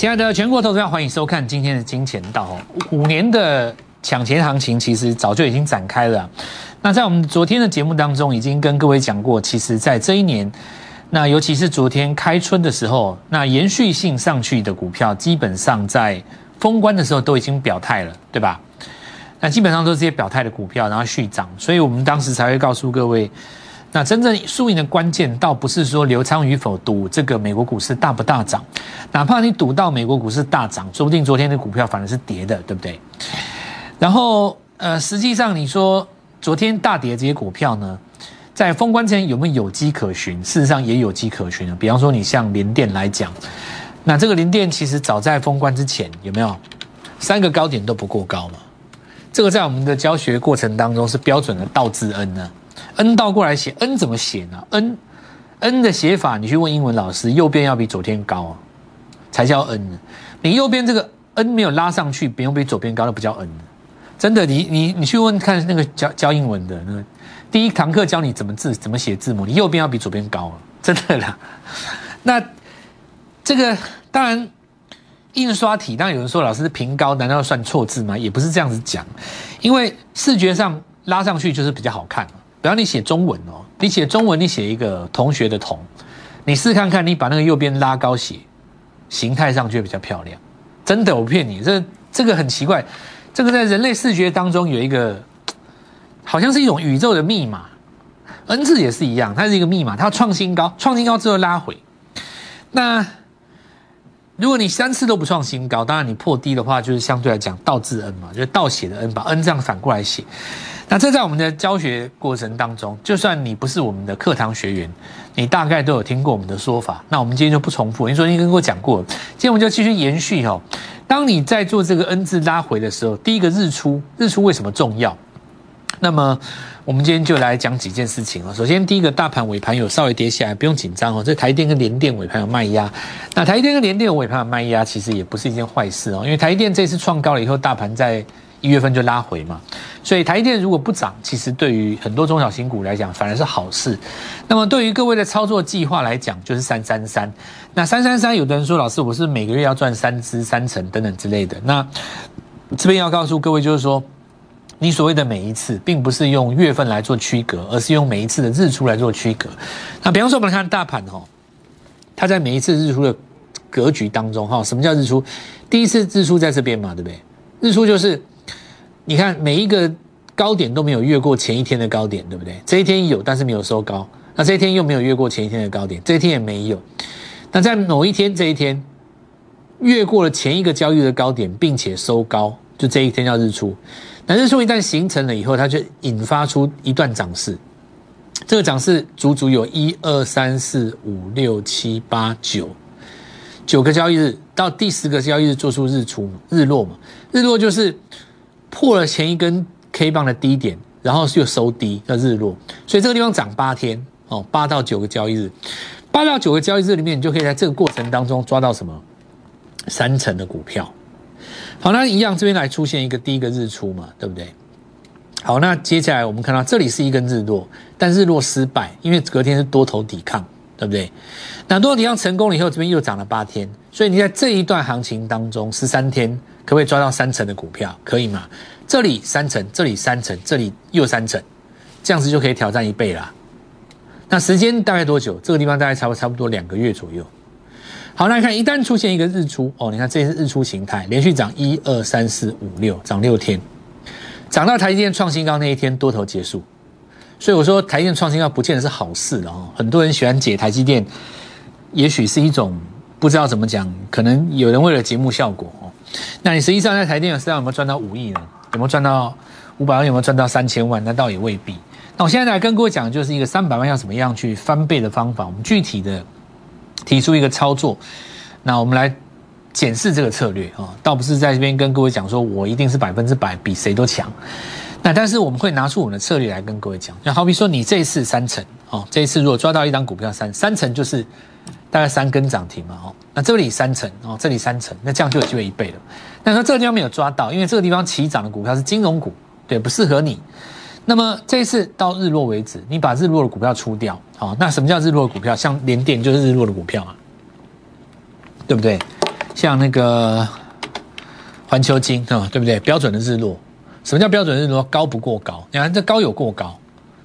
亲爱的全国投资者，欢迎收看今天的金钱道。五年的抢钱行情其实早就已经展开了。那在我们昨天的节目当中，已经跟各位讲过，其实在这一年，那尤其是昨天开春的时候，那延续性上去的股票，基本上在封关的时候都已经表态了，对吧？那基本上都是这些表态的股票，然后续涨，所以我们当时才会告诉各位。那真正输赢的关键，倒不是说刘仓与否赌这个美国股市大不大涨，哪怕你赌到美国股市大涨，说不定昨天的股票反而是跌的，对不对？然后，呃，实际上你说昨天大跌这些股票呢，在封关前有没有有机可循？事实上也有机可循啊。比方说，你像联电来讲，那这个联电其实早在封关之前有没有三个高点都不过高嘛？这个在我们的教学过程当中是标准的倒字 N 呢。N 倒过来写，N 怎么写呢？N，N 的写法，你去问英文老师，右边要比左边高啊，才叫 N。你右边这个 N 没有拉上去，不用比左边高，那不叫 N。真的，你你你去问看那个教教英文的那个第一堂课教你怎么字怎么写字母，你右边要比左边高啊，真的啦。那这个当然印刷体，当然有人说老师平高，难道算错字吗？也不是这样子讲，因为视觉上拉上去就是比较好看不要你写中文哦，你写中文，你写一个同学的同，你试看看，你把那个右边拉高写，形态上就比较漂亮。真的，我不骗你，这这个很奇怪，这个在人类视觉当中有一个，好像是一种宇宙的密码。N 字也是一样，它是一个密码，它要创新高，创新高之后拉回。那如果你三次都不创新高，当然你破低的话，就是相对来讲倒字 N 嘛，就是倒写的 N，把 N 这样反过来写。那这在我们的教学过程当中，就算你不是我们的课堂学员，你大概都有听过我们的说法。那我们今天就不重复，因为昨天跟我讲过，今天我们就继续延续哦。当你在做这个 N 字拉回的时候，第一个日出，日出为什么重要？那么我们今天就来讲几件事情啊。首先，第一个大盘尾盘有稍微跌下来，不用紧张哦。这台电跟联电尾盘有卖压，那台电跟联电尾盘有卖压，其实也不是一件坏事哦，因为台电这次创高了以后，大盘在。一月份就拉回嘛，所以台电如果不涨，其实对于很多中小型股来讲反而是好事。那么对于各位的操作计划来讲，就是三三三。那三三三，有的人说老师，我是每个月要赚三支三成等等之类的。那这边要告诉各位，就是说，你所谓的每一次，并不是用月份来做区隔，而是用每一次的日出来做区隔。那比方说，我们看大盘哈，它在每一次日出的格局当中哈，什么叫日出？第一次日出在这边嘛，对不对？日出就是。你看每一个高点都没有越过前一天的高点，对不对？这一天有，但是没有收高。那这一天又没有越过前一天的高点，这一天也没有。那在某一天这一天越过了前一个交易的高点，并且收高，就这一天叫日出。那日出一旦形成了以后，它就引发出一段涨势。这个涨势足足有一二三四五六七八九九个交易日，到第十个交易日做出日出日落嘛？日落就是。破了前一根 K 棒的低点，然后又收低，叫日落。所以这个地方涨八天哦，八到九个交易日，八到九个交易日里面，你就可以在这个过程当中抓到什么三成的股票。好，那一样这边来出现一个第一个日出嘛，对不对？好，那接下来我们看到这里是一根日落，但日落失败，因为隔天是多头抵抗，对不对？那多头抵抗成功了以后，这边又涨了八天，所以你在这一段行情当中十三天。可不可以抓到三成的股票？可以吗？这里三成，这里三成，这里又三成，这样子就可以挑战一倍啦。那时间大概多久？这个地方大概差不差不多两个月左右。好，那看一旦出现一个日出哦，你看这是日出形态，连续涨一二三四五六，涨六天，涨到台积电创新高那一天多头结束。所以我说台积电创新高不见得是好事的哦。很多人喜欢解台积电，也许是一种不知道怎么讲，可能有人为了节目效果哦。那你实际上在台电有没有赚到五亿呢？有没有赚到五百万？有没有赚到三千万？那倒也未必。那我现在来跟各位讲，就是一个三百万要怎么样去翻倍的方法。我们具体的提出一个操作，那我们来检视这个策略啊，倒不是在这边跟各位讲说我一定是百分之百比谁都强。那但是我们会拿出我们的策略来跟各位讲。那好比说你这一次三成哦，这一次如果抓到一张股票三三成就是。大概三根涨停嘛，哦，那这里三成哦，这里三成，那这样就有机会一倍了。那说这个地方没有抓到，因为这个地方起涨的股票是金融股，对，不适合你。那么这一次到日落为止，你把日落的股票出掉，好，那什么叫日落股票？像联电就是日落的股票啊，对不对？像那个环球金啊，对不对？标准的日落，什么叫标准日落？高不过高，你看这高有过高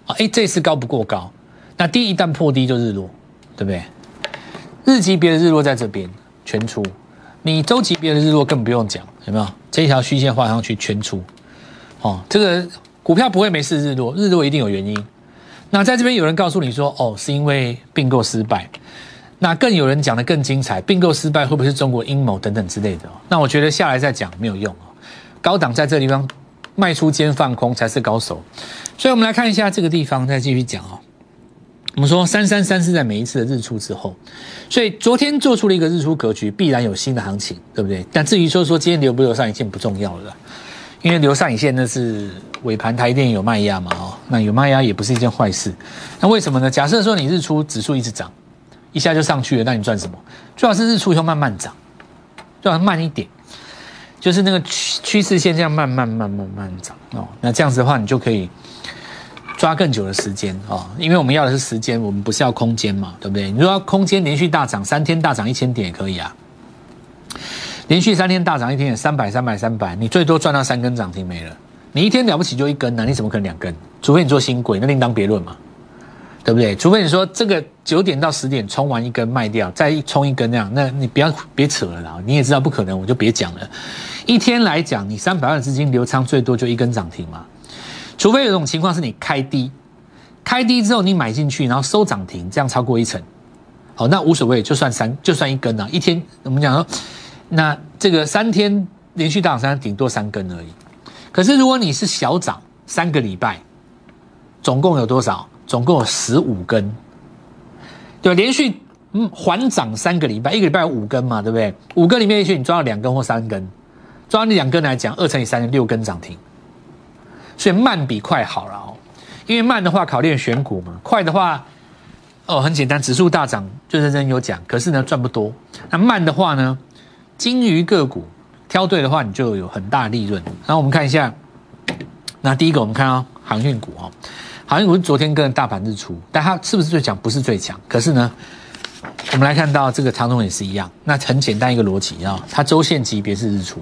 啊？哎，这次高不过高，那低一旦破低就日落，对不对？日级别的日落在这边全出，你周级别的日落更不用讲，有没有？这一条虚线画上去全出，哦，这个股票不会没事日落，日落一定有原因。那在这边有人告诉你说，哦，是因为并购失败。那更有人讲的更精彩，并购失败会不会是中国阴谋等等之类的？那我觉得下来再讲没有用哦。高档在这地方卖出兼放空才是高手。所以我们来看一下这个地方，再继续讲哦。我们说三三三是在每一次的日出之后，所以昨天做出了一个日出格局，必然有新的行情，对不对？但至于说说今天留不留上已经不重要了，因为留上影线那是尾盘台电有卖压嘛哦，那有卖压也不是一件坏事。那为什么呢？假设说你日出指数一直涨。一下就上去了，那你赚什么？最好是日出以后慢慢涨，最好慢一点，就是那个趋趋势线这样慢慢慢慢慢涨哦。那这样子的话，你就可以抓更久的时间哦，因为我们要的是时间，我们不是要空间嘛，对不对？你说空间连续大涨三天大涨一千点也可以啊，连续三天大涨一天也三百三百三百，你最多赚到三根涨停没了。你一天了不起就一根呢，你怎么可能两根？除非你做新贵，那另当别论嘛。对不对？除非你说这个九点到十点冲完一根卖掉，再冲一根那样，那你不要别扯了啦。你也知道不可能，我就别讲了。一天来讲，你三百万资金流仓最多就一根涨停嘛。除非有一种情况是你开低，开低之后你买进去，然后收涨停，这样超过一层，好，那无所谓，就算三就算一根啊。一天我们讲说，那这个三天连续大涨三，顶多三根而已。可是如果你是小涨三个礼拜，总共有多少？总共有十五根，对吧？连续嗯缓涨三个礼拜，一个礼拜有五根嘛，对不对？五根里面也许你抓到两根或三根，抓到两根来讲，二乘以三六根涨停，所以慢比快好了哦。因为慢的话考验选股嘛，快的话哦很简单，指数大涨就认真有讲，可是呢赚不多。那慢的话呢，金鱼个股挑对的话，你就有很大利润。然后我们看一下，那第一个我们看到航运股哦。好像我们昨天跟大盘日出，但它是不是最强？不是最强。可是呢，我们来看到这个长通也是一样。那很简单一个逻辑啊，它周线级别是日出，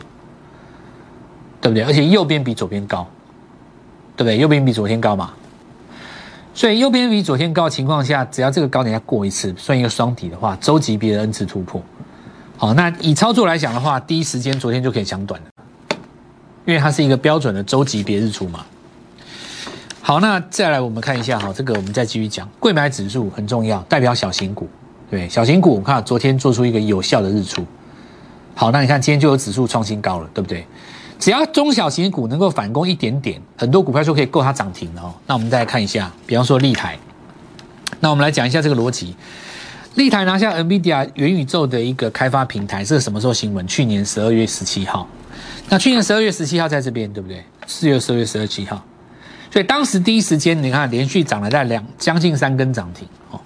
对不对？而且右边比左边高，对不对？右边比左天高嘛。所以右边比左天高的情况下，只要这个高点要过一次，算一个双底的话，周级别的 N 次突破。好，那以操作来讲的话，第一时间昨天就可以抢短了，因为它是一个标准的周级别日出嘛。好，那再来我们看一下哈，这个我们再继续讲，贵买指数很重要，代表小型股，对，小型股，我们看昨天做出一个有效的日出。好，那你看今天就有指数创新高了，对不对？只要中小型股能够反攻一点点，很多股票就可以够它涨停了哦。那我们再来看一下，比方说立台，那我们来讲一下这个逻辑。立台拿下 NVIDIA 元宇宙的一个开发平台，这是什么时候新闻？去年十二月十七号。那去年十二月十七号在这边，对不对？四月十二月十二七号。所以当时第一时间，你看连续涨了在两将近三根涨停哦。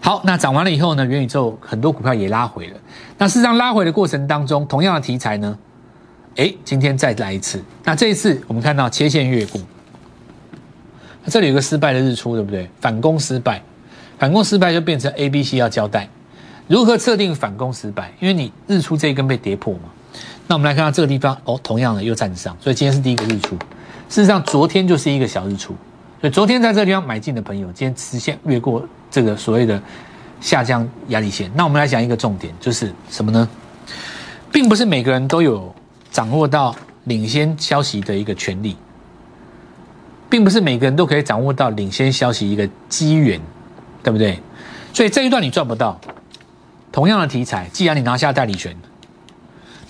好，那涨完了以后呢，元宇宙很多股票也拉回了。那事实上拉回的过程当中，同样的题材呢，哎，今天再来一次。那这一次我们看到切线越过，这里有个失败的日出，对不对？反攻失败，反攻失败就变成 A、B、C 要交代如何测定反攻失败，因为你日出这一根被跌破嘛。那我们来看到这个地方哦，同样的又站上，所以今天是第一个日出。事实上，昨天就是一个小日出，所以昨天在这个地方买进的朋友，今天实现越过这个所谓的下降压力线。那我们来讲一个重点，就是什么呢？并不是每个人都有掌握到领先消息的一个权利，并不是每个人都可以掌握到领先消息一个机缘，对不对？所以这一段你赚不到。同样的题材，既然你拿下代理权，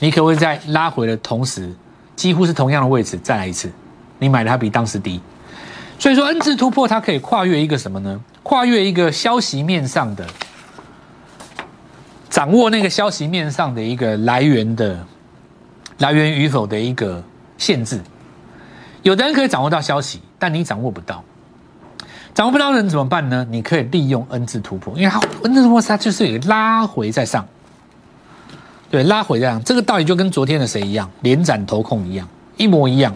你可不可以在拉回的同时，几乎是同样的位置再来一次？你买的它比当时低，所以说 N 字突破它可以跨越一个什么呢？跨越一个消息面上的掌握那个消息面上的一个来源的来源与否的一个限制。有的人可以掌握到消息，但你掌握不到，掌握不到人怎么办呢？你可以利用 N 字突破，因为它 N 字突破它就是有拉回在上，对，拉回这样，这个道理就跟昨天的谁一样，连斩头控一样，一模一样。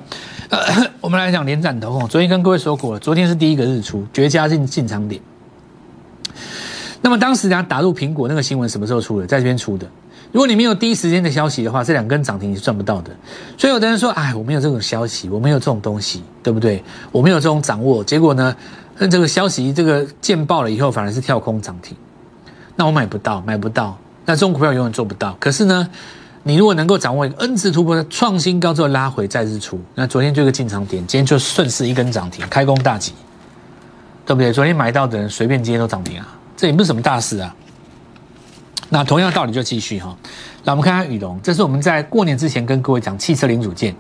我们来讲连斩头控。昨天跟各位说过了，昨天是第一个日出，绝佳进进场点。那么当时呢，打入苹果那个新闻什么时候出的？在这边出的。如果你没有第一时间的消息的话，这两根涨停你是赚不到的。所以有的人说，哎，我没有这种消息，我没有这种东西，对不对？我没有这种掌握，结果呢，那这个消息这个见报了以后，反而是跳空涨停，那我买不到，买不到，那这种股票永远做不到。可是呢，你如果能够掌握一个 N 字突破的创新高之后拉回再日出，那昨天就一个进场点，今天就顺势一根涨停，开工大吉，对不对？昨天买到的人随便今天都涨停啊，这也不是什么大事啊。那同样道理就继续哈，那我们看看宇龙，这是我们在过年之前跟各位讲汽车零组件，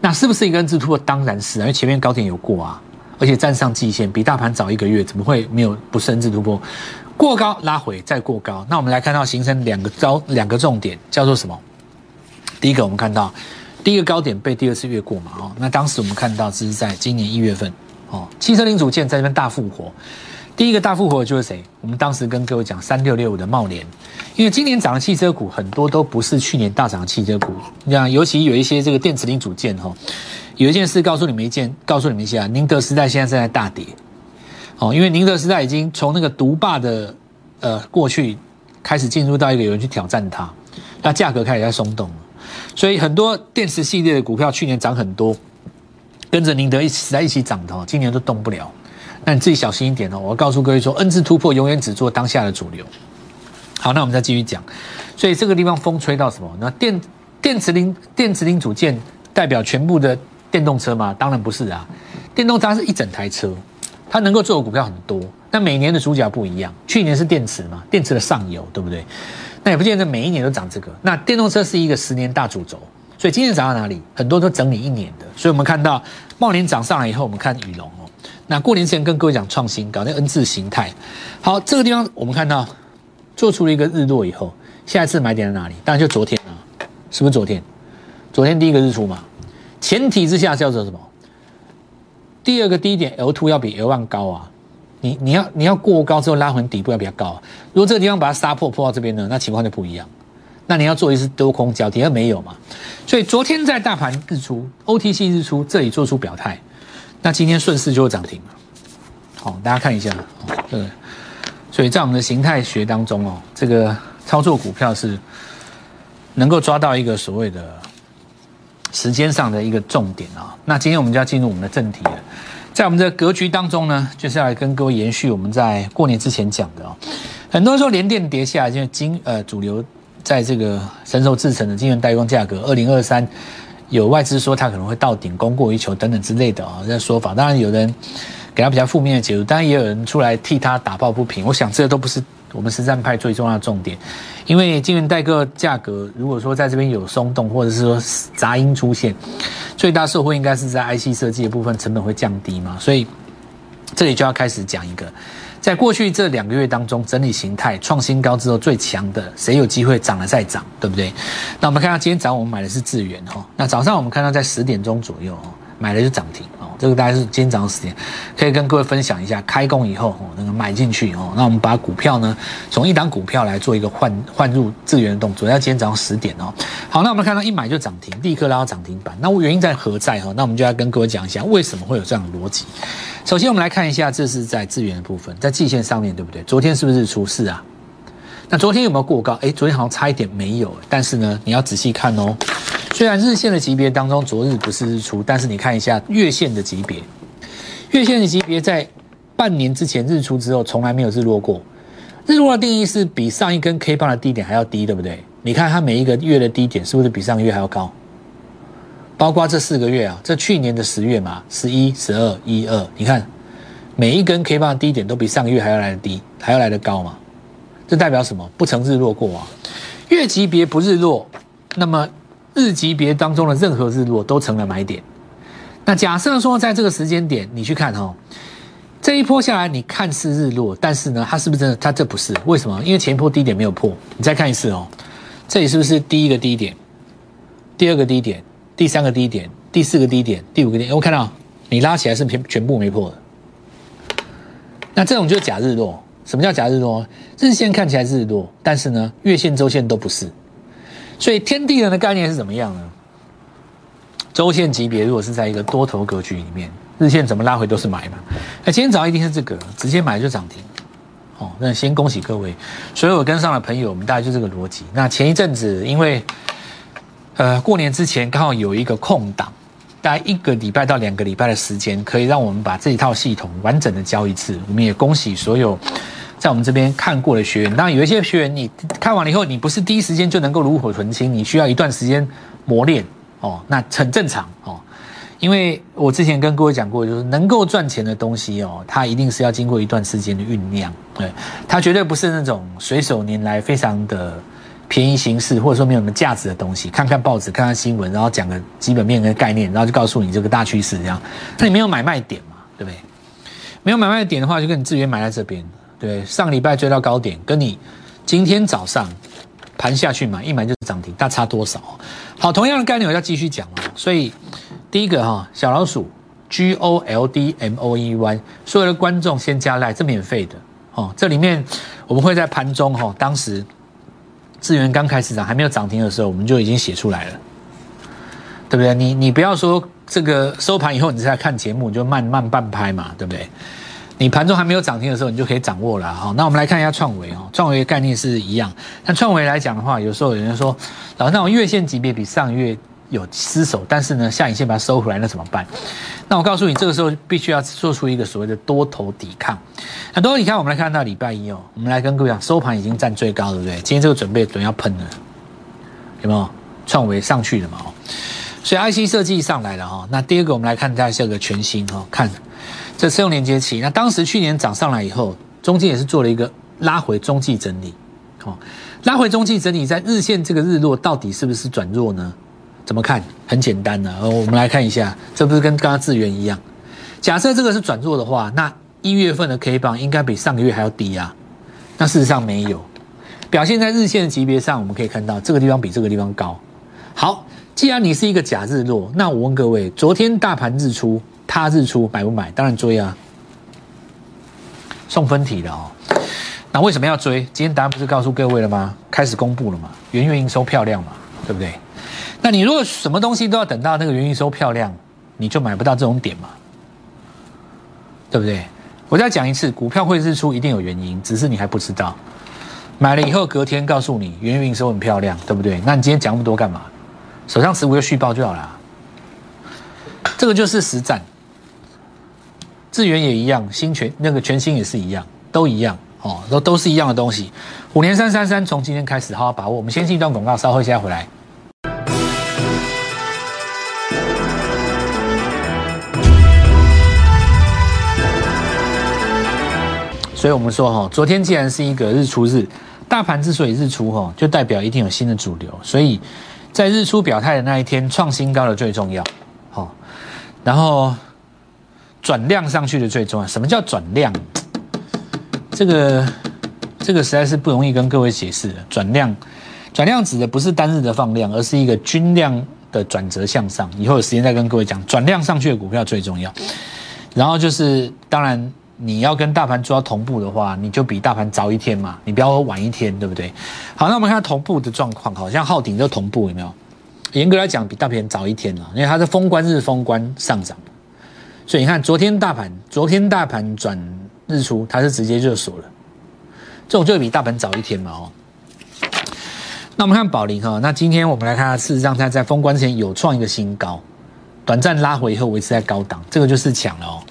那是不是一个 N 字突破？当然是啊，因为前面高点有过啊，而且站上季线，比大盘早一个月，怎么会没有不升至突破？过高拉回再过高，那我们来看到形成两个高两个重点，叫做什么？第一个我们看到第一个高点被第二次越过嘛，哦，那当时我们看到这是在今年一月份，哦，汽车零组件在这边大复活。第一个大复活就是谁？我们当时跟各位讲三六六五的茂联，因为今年涨的汽车股很多都不是去年大涨的汽车股。你看，尤其有一些这个电子零组件哈，有一件事告诉你们一件，告诉你们一下，宁德时代现在正在大跌。哦，因为宁德时代已经从那个独霸的呃过去开始进入到一个有人去挑战它，那价格开始在松动了。所以很多电池系列的股票去年涨很多，跟着宁德一起在一起涨的，今年都动不了。那你自己小心一点哦！我告诉各位说，N 字突破永远只做当下的主流。好，那我们再继续讲。所以这个地方风吹到什么？那电电池零电池零组件代表全部的电动车吗？当然不是啊！电动车是一整台车，它能够做的股票很多。那每年的主角不一样，去年是电池嘛，电池的上游，对不对？那也不见得每一年都涨这个。那电动车是一个十年大主轴，所以今年涨到哪里？很多都整理一年的。所以我们看到茂年涨上来以后，我们看宇龙哦。那过年前跟各位讲创新搞那 N 字形态，好，这个地方我们看到做出了一个日落以后，下一次买点在哪里？当然就昨天啊，是不是昨天？昨天第一个日出嘛，前提之下叫做什么？第二个低点 L two 要比 L one 高啊，你你要你要过高之后拉回底部要比较高啊，如果这个地方把它杀破破到这边呢，那情况就不一样，那你要做一次多空交替，而没有嘛，所以昨天在大盘日出 OTC 日出这里做出表态。那今天顺势就会涨停了，好，大家看一下，对，所以在我们的形态学当中哦，这个操作股票是能够抓到一个所谓的时间上的一个重点啊。那今天我们就要进入我们的正题了，在我们的格局当中呢，就是要来跟各位延续我们在过年之前讲的哦，很多人说连电跌下，因为金呃主流在这个成熟制成的金圆代工价格，二零二三。有外资说它可能会到顶供过于求等等之类的啊，这说法。当然有人给他比较负面的解读，当然也有人出来替他打抱不平。我想这都不是我们实战派最重要的重点，因为晶圆代个价格如果说在这边有松动或者是说杂音出现，最大受惠应该是在 IC 设计的部分成本会降低嘛，所以这里就要开始讲一个。在过去这两个月当中，整理形态创新高之后最强的，谁有机会涨了再涨，对不对？那我们看到今天早上我们买的是智源哈，那早上我们看到在十点钟左右哦，买的就涨停，这个大概是今天早上十点，可以跟各位分享一下，开工以后哦，那个买进去哦，那我们把股票呢，从一档股票来做一个换换入资源的动作，要今天早上十点哦。好，那我们看到一买就涨停，立刻拉到涨停板，那我原因在何在哈？那我们就要跟各位讲一下，为什么会有这样的逻辑。首先，我们来看一下，这是在资源的部分，在季线上面对不对？昨天是不是出事啊？那昨天有没有过高？哎，昨天好像差一点没有，但是呢，你要仔细看哦。虽然日线的级别当中，昨日不是日出，但是你看一下月线的级别，月线的级别在半年之前日出之后，从来没有日落过。日落的定义是比上一根 K 棒的低点还要低，对不对？你看它每一个月的低点是不是比上个月还要高？包括这四个月啊，这去年的十月嘛，十一、十二、一二，你看每一根 K 棒的低点都比上个月还要来的低，还要来的高嘛？这代表什么？不曾日落过啊！月级别不日落，那么日级别当中的任何日落都成了买点。那假设说在这个时间点，你去看哈，这一波下来，你看似日落，但是呢，它是不是真的？它这不是为什么？因为前一波低点没有破。你再看一次哦，这里是不是第一个低点？第二个低点？第三个低点，第四个低点，第五个点，我看到你拉起来是全全部没破的。那这种就是假日落。什么叫假日落？日线看起来日落，但是呢，月线、周线都不是。所以天地人的概念是怎么样呢？周线级别如果是在一个多头格局里面，日线怎么拉回都是买嘛。那今天早上一定是这个，直接买就涨停。哦。那先恭喜各位，所有跟上的朋友，我们大概就这个逻辑。那前一阵子因为呃过年之前刚好有一个空档，大概一个礼拜到两个礼拜的时间，可以让我们把这一套系统完整的教一次。我们也恭喜所有在我们这边看过的学员。当然有一些学员你看完了以后，你不是第一时间就能够炉火纯青，你需要一段时间磨练哦，那很正常哦。因为我之前跟各位讲过，就是能够赚钱的东西哦，它一定是要经过一段时间的酝酿，对，它绝对不是那种随手拈来、非常的便宜形式，或者说没有什么价值的东西。看看报纸，看看新闻，然后讲个基本面跟概念，然后就告诉你这个大趋势这样。那你没有买卖点嘛，对不对？没有买卖点的话，就跟你自愿买在这边，对，上礼拜追到高点，跟你今天早上盘下去买一买就是涨停，大差多少？好，同样的概念我要继续讲哦，所以。第一个哈，小老鼠 G O L D M O E Y，所有的观众先加来，这免费的哦。这里面我们会在盘中哈，当时资源刚开始涨，还没有涨停的时候，我们就已经写出来了，对不对？你你不要说这个收盘以后你再看节目，你就慢慢半拍嘛，对不对？你盘中还没有涨停的时候，你就可以掌握了哈。那我们来看一下创维哦，创维的概念是一样，但创维来讲的话，有时候有人说，老那我月线级别比上月。有失手，但是呢，下影线把它收回来，那怎么办？那我告诉你，这个时候必须要做出一个所谓的多头抵抗。那多头抵抗，我们来看到礼拜一哦，我们来跟各位讲，收盘已经站最高，对不对？今天这个准备准要喷了，有没有？创维上去了嘛？哦，所以 IC 设计上来了哈。那第二个，我们来看一下这个全新哦，看这次用连接器。那当时去年涨上来以后，中间也是做了一个拉回中继整理，哦，拉回中继整理，在日线这个日落到底是不是转弱呢？怎么看？很简单的，我们来看一下，这不是跟刚刚智源一样？假设这个是转弱的话，那一月份的 K 棒应该比上个月还要低啊。那事实上没有，表现在日线的级别上，我们可以看到这个地方比这个地方高。好，既然你是一个假日落，那我问各位，昨天大盘日出，它日出买不买？当然追啊，送分题了哦。那为什么要追？今天答案不是告诉各位了吗？开始公布了嘛？元月营收漂亮嘛？对不对？那你如果什么东西都要等到那个原营收漂亮，你就买不到这种点嘛，对不对？我再讲一次，股票会日出一定有原因，只是你还不知道。买了以后隔天告诉你原营收很漂亮，对不对？那你今天讲那么多干嘛？手上持股就续报就好了。这个就是实战。智源也一样，新全那个全新也是一样，都一样哦，都都是一样的东西。五年三三三，从今天开始好好把握。我们先进一段广告，稍后再回来。所以我们说哈，昨天既然是一个日出日，大盘之所以日出哈，就代表一定有新的主流。所以在日出表态的那一天，创新高的最重要，好，然后转量上去的最重要。什么叫转量？这个这个实在是不容易跟各位解释。转量，转量指的不是单日的放量，而是一个均量的转折向上。以后有时间再跟各位讲，转量上去的股票最重要。然后就是当然。你要跟大盘做到同步的话，你就比大盘早一天嘛，你不要晚一天，对不对？好，那我们看同步的状况，好像昊鼎就同步，有没有？严格来讲，比大盘早一天了，因为它是封关日封关上涨，所以你看昨天大盘，昨天大盘转日出，它是直接就锁了，这种就比大盘早一天嘛，哦。那我们看宝林哈，那今天我们来看，事实上它在封关之前有创一个新高，短暂拉回以后维持在高档，这个就是强了哦。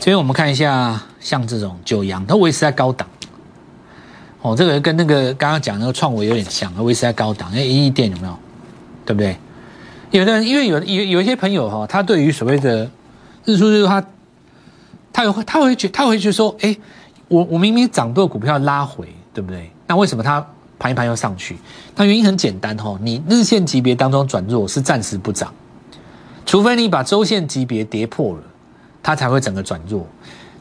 所以我们看一下，像这种九阳，它维持在高档。哦，这个跟那个刚刚讲那个创维有点像，维持在高档。那一亿店有没有？对不对？有的人因为有有有一些朋友哈，他对于所谓的日出日出，他他有他会觉他会觉得说，哎，我我明明涨多股票拉回，对不对？那为什么它盘一盘又上去？那原因很简单哈，你日线级别当中转弱是暂时不涨，除非你把周线级别跌破了。它才会整个转弱，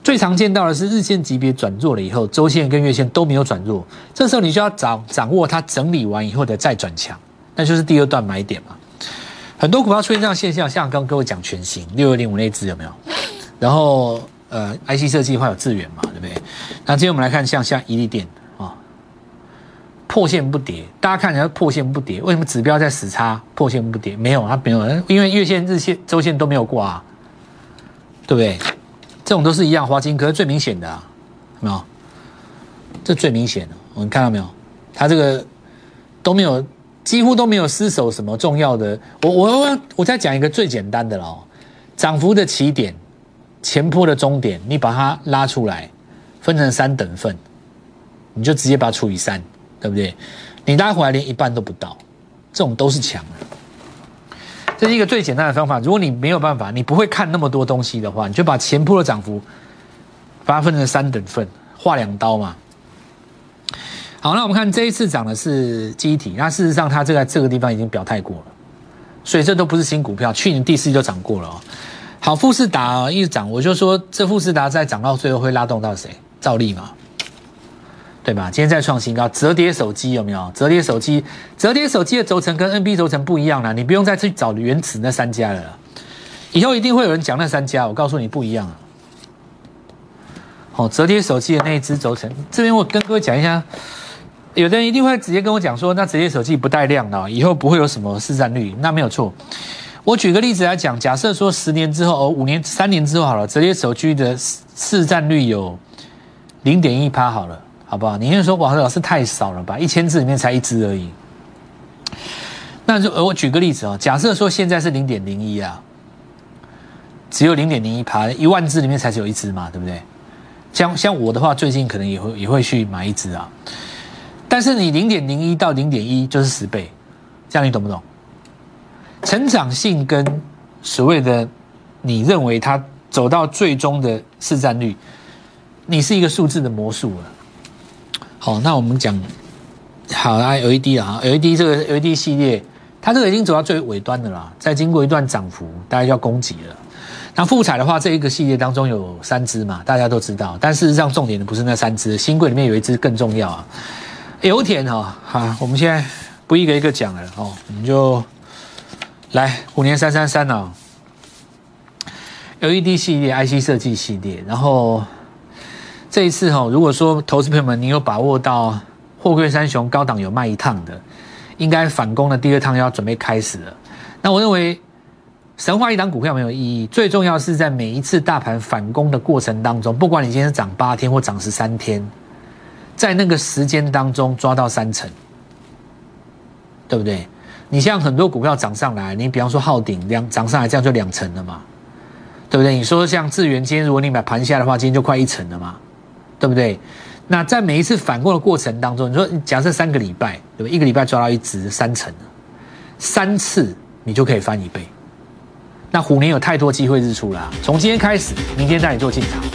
最常见到的是日线级别转弱了以后，周线跟月线都没有转弱，这时候你就要掌掌握它整理完以后的再转强，那就是第二段买点嘛。很多股票出现这样现象，像刚各位讲全新六二零五那支有没有？然后呃，IC 设计的话有智远嘛，对不对？那今天我们来看像像伊利电啊，破线不跌，大家看起来破线不跌，为什么指标在死叉破线不跌？没有，它没有，因为月线、日线、周线都没有挂。对不对？这种都是一样，华金可是最明显的，有没有？这最明显的，我们看到没有？它这个都没有，几乎都没有失守什么重要的。我我我我再讲一个最简单的了，涨幅的起点、前坡的终点，你把它拉出来，分成三等份，你就直接把它除以三，对不对？你拉回来连一半都不到，这种都是强的。这是一个最简单的方法。如果你没有办法，你不会看那么多东西的话，你就把前坡的涨幅把它分成三等份，划两刀嘛。好，那我们看这一次涨的是机体，那事实上它这在这个地方已经表态过了，所以这都不是新股票，去年第四季就涨过了哦。好，富士达一直涨，我就说这富士达再涨到最后会拉动到谁？兆利嘛，对吧？今天再创新高，折叠手机有没有？折叠手机，折叠手机的轴承跟 NB 轴承不一样了，你不用再去找原始那三家了，以后一定会有人讲那三家，我告诉你不一样啊。好，折叠手机的那一只轴承，这边我跟各位讲一下。有的人一定会直接跟我讲说，那折叠手机不带量了，以后不会有什么市占率。那没有错。我举个例子来讲，假设说十年之后，哦，五年、三年之后好了，折叠手机的市占率有零点一趴好了，好不好？你现在说哇，老师太少了吧？一千字里面才一只而已。那就我举个例子哦，假设说现在是零点零一啊，只有零点零一趴，一万只里面才只有一只嘛，对不对？像像我的话，最近可能也会也会去买一只啊。但是你零点零一到零点一就是十倍，这样你懂不懂？成长性跟所谓的你认为它走到最终的市占率，你是一个数字的魔术了。好，那我们讲好啊，LED 啊，LED 这个 LED 系列，它这个已经走到最尾端的啦，再经过一段涨幅，大概就要攻击了。那富彩的话，这一个系列当中有三只嘛，大家都知道，但事实上重点的不是那三只，新贵里面有一只更重要啊。油田哈，好，我们现在不一个一个讲了哦，我们就来五年三三三啊，LED 系列、IC 设计系列，然后这一次哈，如果说投资朋友们你有把握到货柜三雄高档有卖一趟的，应该反攻的第二趟要准备开始了。那我认为神话一档股票没有意义，最重要是在每一次大盘反攻的过程当中，不管你今天涨八天或涨十三天。在那个时间当中抓到三成，对不对？你像很多股票涨上来，你比方说昊鼎两涨上来，这样就两成了嘛，对不对？你说像智元，今天如果你买盘下的话，今天就快一成了嘛，对不对？那在每一次反攻的过程当中，你说假设三个礼拜，对吧？一个礼拜抓到一只三成三次你就可以翻一倍。那虎年有太多机会日出了，从今天开始，明天带你做进场。